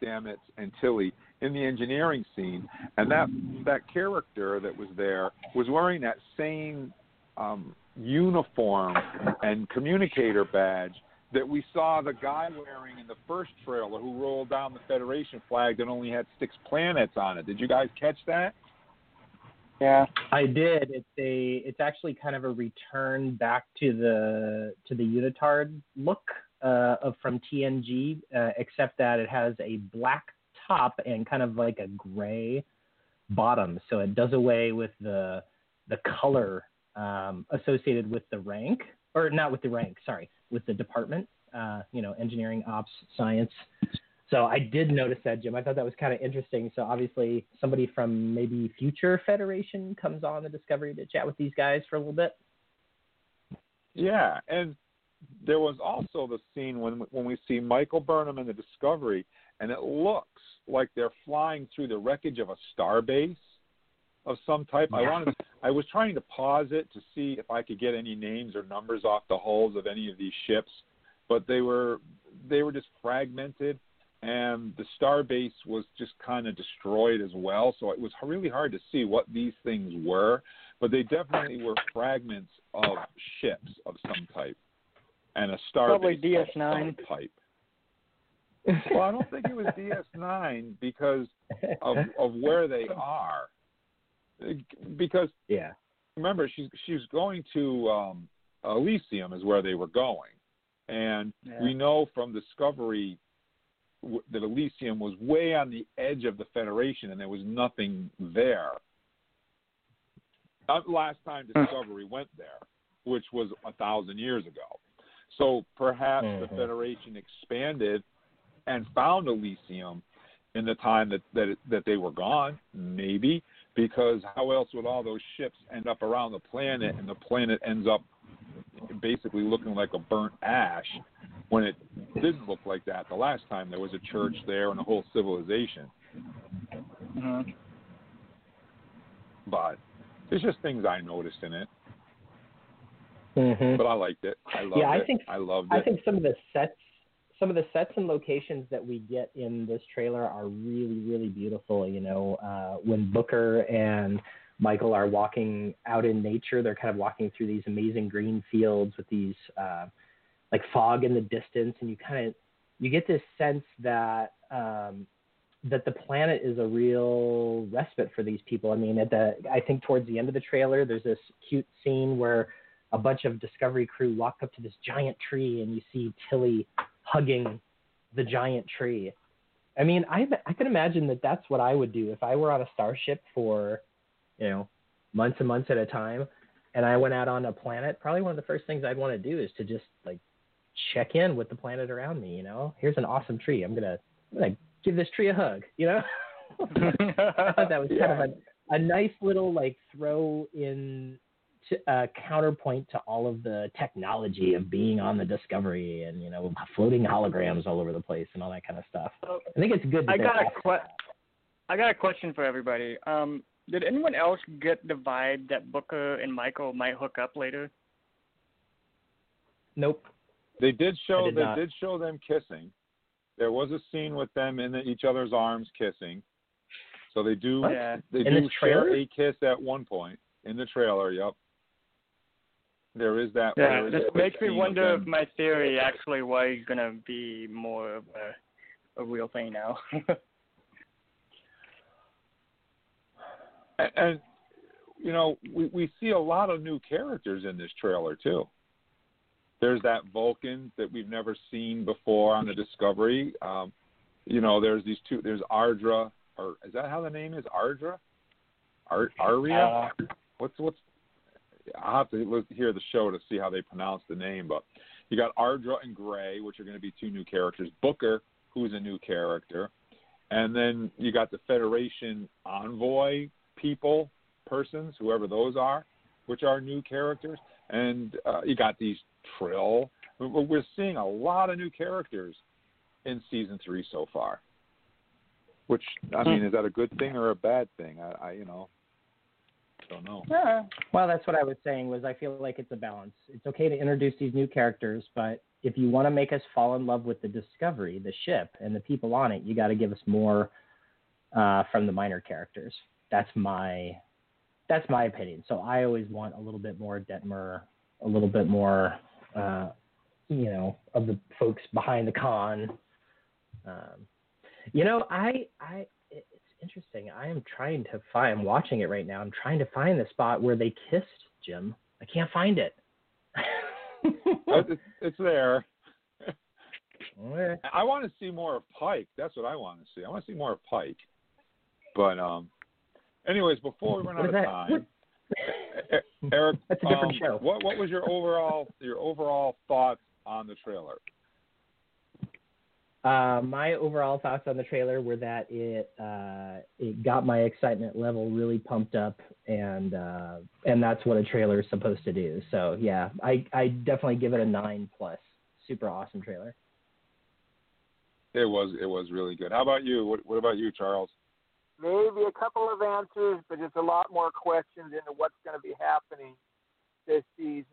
Stamets, and Tilly in the engineering scene, and that that character that was there was wearing that same um, uniform and communicator badge that we saw the guy wearing in the first trailer who rolled down the Federation flag that only had six planets on it. Did you guys catch that? Yeah. I did. It's a it's actually kind of a return back to the to the unitard look uh, of from TNG, uh, except that it has a black top and kind of like a gray bottom. So it does away with the the color um, associated with the rank, or not with the rank. Sorry, with the department. Uh, you know, engineering, ops, science. So I did notice that, Jim. I thought that was kind of interesting. So obviously, somebody from maybe future Federation comes on the Discovery to chat with these guys for a little bit. Yeah, and there was also the scene when when we see Michael Burnham in the Discovery, and it looks like they're flying through the wreckage of a starbase of some type. I wanted, I was trying to pause it to see if I could get any names or numbers off the hulls of any of these ships, but they were they were just fragmented, and the starbase was just kind of destroyed as well. So it was really hard to see what these things were, but they definitely were fragments of ships of some type and a starbase Probably of DS9. some type. well, I don't think it was DS9 because of of where they are. Because yeah, remember she's she's going to um, Elysium is where they were going, and Yeah. we know from Discovery w- that Elysium was way on the edge of the Federation, and there was nothing there. Last time Discovery went there, which was a thousand years ago. So perhaps the Mhm. Federation expanded and found Elysium in the time that that it, that they were gone, maybe because how else would all those ships end up around the planet and the planet ends up basically looking like a burnt ash when it didn't look like that the last time there was a church there and a whole civilization. hmm But there's just things I noticed in it. Mhm. But I liked it. I loved Yeah, I it. think- I loved it. I think some of the sets, some of the sets and locations that we get in this trailer are really, really beautiful. You know, uh, when Booker and Michael are walking out in nature, they're kind of walking through these amazing green fields with these uh, like fog in the distance, and you kind of you get this sense that um, that the planet is a real respite for these people. I mean, at the I think towards the end of the trailer, there's this cute scene where a bunch of Discovery crew walk up to this giant tree, and you see Tilly hugging the giant tree. I mean, I I can imagine that that's what I would do if I were on a starship for, you know, months and months at a time, and I went out on a planet. Probably one of the first things I'd want to do is to just like check in with the planet around me. You know, here's an awesome tree. I'm gonna I'm gonna give this tree a hug. You know, I thought that was kind of a a nice little like throw in to, uh, counterpoint to all of the technology of being on the Discovery and you know floating holograms all over the place and all that kind of stuff. I think it's good. That I got a offering que- I got a question for everybody. Um, did anyone else get the vibe that Booker and Michael might hook up later? Nope. They did show did they not. did show them kissing. There was a scene with them in each other's arms kissing. So they do Yeah. they In do this share a kiss at one point in the trailer. Yep. There is that. Yeah, there is this a makes me wonder if my theory actually was gonna be more of a a real thing now. And, and you know, we we see a lot of new characters in this trailer too. There's that Vulcan that we've never seen before on the Discovery. Um, you know, there's these two. There's Ardra, or is that how the name is? Ardra, Ar- Aria. what's what's? I'll have to look, hear the show to see how they pronounce the name. But you got Ardra and Gray, which are going to be two new characters. Booker, who's a new character, and then you got the Federation envoy people, persons, whoever those are, which are new characters, and uh, you got these Trill. We're we're seeing a lot of new characters in season three so far. Which I mean, is that a good thing or a bad thing? I, I you know, don't know. yeah. Well, that's what I was saying. Was I feel like it's a balance. It's okay to introduce these new characters, but if you want to make us fall in love with the Discovery, the ship, and the people on it, you got to give us more uh, from the minor characters. That's my that's my opinion. So I always want a little bit more Detmer, a little bit more, uh, you know, of the folks behind the con. Um, you know, I I it's interesting. I am trying to find. I'm watching it right now. I'm trying to find the spot where they kissed Jim. I can't find it. It's, it's there. I want to see more of Pike. That's what I want to see. I want to see more of Pike. But um, anyways, before we run out of time, Eric, That's a different um, show. What what was your overall your overall thoughts on the trailer? Uh, my overall thoughts on the trailer were that it uh, it got my excitement level really pumped up, and uh, and that's what a trailer is supposed to do. So yeah, I I definitely give it a nine plus. Super awesome trailer. It was it was really good. How about you? What what about you, Charles? Maybe a couple of answers, but just a lot more questions into what's going to be happening this season.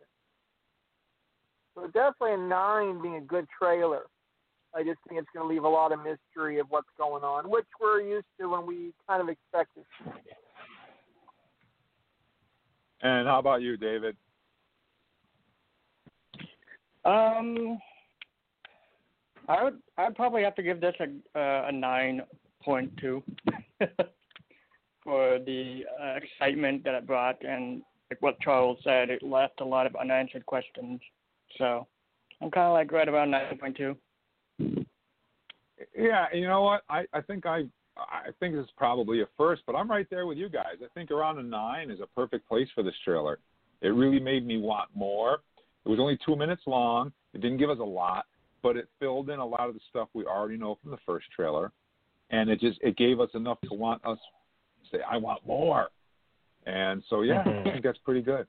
So definitely a nine being a good trailer. I just think it's going to leave a lot of mystery of what's going on, which we're used to when we kind of expected. And how about you, David? Um, I would I'd probably have to give this a uh, a nine point two for the uh, excitement that it brought and like what Charles said, it left a lot of unanswered questions. So I'm kind of like right around nine point two. Yeah, you know what? I I think I I think this is probably a first, but I'm right there with you guys. I think around a nine is a perfect place for this trailer. It really made me want more. It was only two minutes long. It didn't give us a lot, but it filled in a lot of the stuff we already know from the first trailer, and it just it gave us enough to want us to say, "I want more." And so, yeah, Mm-hmm. I think that's pretty good.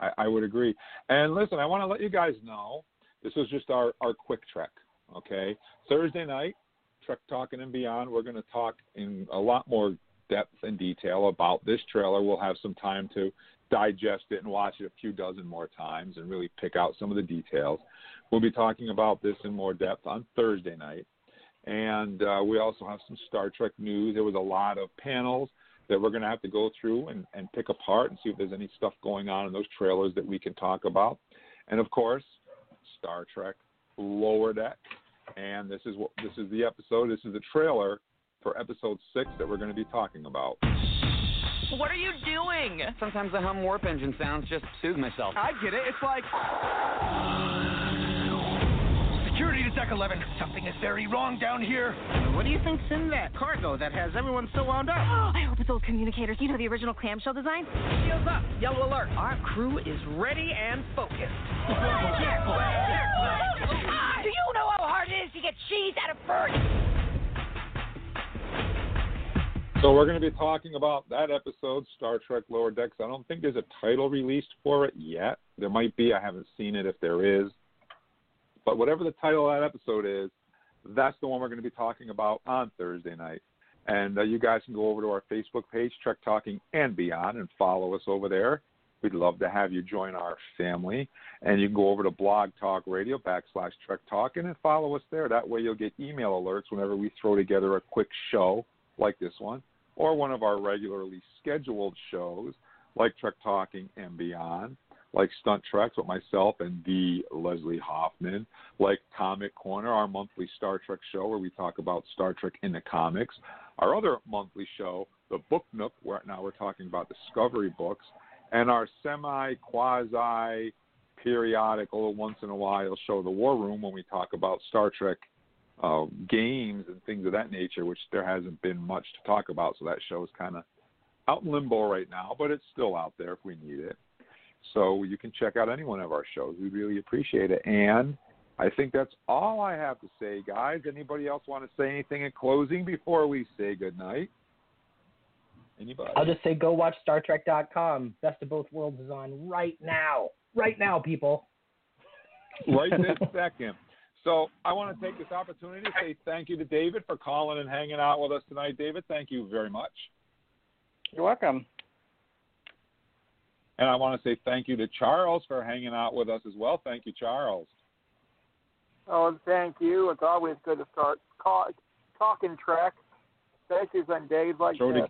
I, I would agree. And listen, I want to let you guys know this was just our our quick trek. Okay, Thursday night, Trek Talking and Beyond. We're going to talk in a lot more depth and detail about this trailer. We'll have some time to digest it and watch it a few dozen more times and really pick out some of the details. We'll be talking about this in more depth on Thursday night. And uh, we also have some Star Trek news. There was a lot of panels that we're going to have to go through and, and pick apart and see if there's any stuff going on in those trailers that we can talk about. And of course, Star Trek Lower Deck. And this is what this is the episode. This is the trailer for episode six that we're going to be talking about. What are you doing? Sometimes the hum warp engine sounds just soothe myself. I get it. It's like. Security to Deck 11. Something is very wrong down here. What do you think's in that cargo that has everyone so wound up? Oh, I hope it's old communicators. You know the original clamshell design? Shields up. Yellow alert. Our crew is ready and focused. Do you know how hard it is to get cheese out of birds? So we're going to be talking about that episode, Star Trek Lower Decks. I don't think there's a title released for it yet. There might be. I haven't seen it if there is. But whatever the title of that episode is, that's the one we're going to be talking about on Thursday night. And uh, you guys can go over to our Facebook page, Trek Talking and Beyond, and follow us over there. We'd love to have you join our family. And you can go over to Blog Talk Radio backslash Trek Talking and follow us there. That way you'll get email alerts whenever we throw together a quick show like this one, or one of our regularly scheduled shows like Trek Talking and Beyond, like Stunt Treks with myself and the Leslie Hoffman, like Comic Corner, our monthly Star Trek show where we talk about Star Trek in the comics, our other monthly show, the Book Nook, where now we're talking about Discovery books, and our semi quasi periodic, little once in a while show, The War Room, when we talk about Star Trek uh, games and things of that nature, which there hasn't been much to talk about. So that show is kind of out in limbo right now, but it's still out there if we need it. So you can check out any one of our shows. We really appreciate it. And I think that's all I have to say, guys. Anybody else want to say anything in closing before we say goodnight? Anybody? I'll just say go watch StarTrek.com. Best of Both Worlds is on right now. Right now, people. right this second. So I want to take this opportunity to say thank you to David for calling and hanging out with us tonight. David, thank you very much. You're welcome. And I want to say thank you to Charles for hanging out with us as well. Thank you, Charles. Oh, thank you. It's always good to start talk, talking Trek, especially on days like throw, this.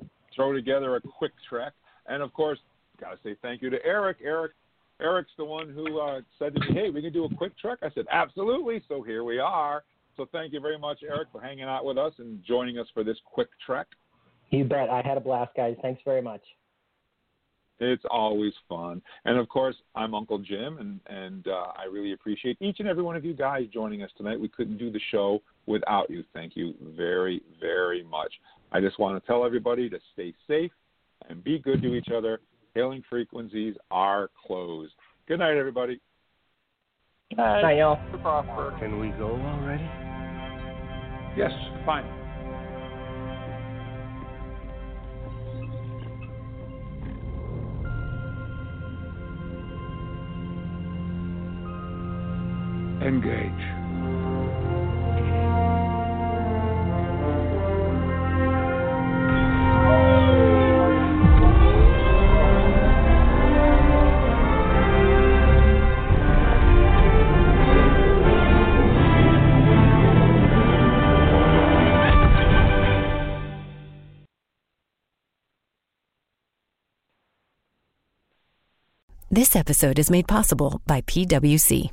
to, throw together a quick track, And of course, got to say thank you to Eric. Eric, Eric's the one who uh, said to me, "Hey, we can do a quick trek." I said, "Absolutely." So here we are. So thank you very much, Eric, for hanging out with us and joining us for this quick trek. You bet. I had a blast, guys. Thanks very much. It's always fun. And of course, I'm Uncle Jim, and, and uh, I really appreciate each and every one of you guys joining us tonight. We couldn't do the show without you. Thank you very, very much. I just want to tell everybody to stay safe and be good to each other. Hailing frequencies are closed. Good night, everybody. Good night. Night, y'all. Can we go already? Yes, fine. Engage. This episode is made possible by PWC.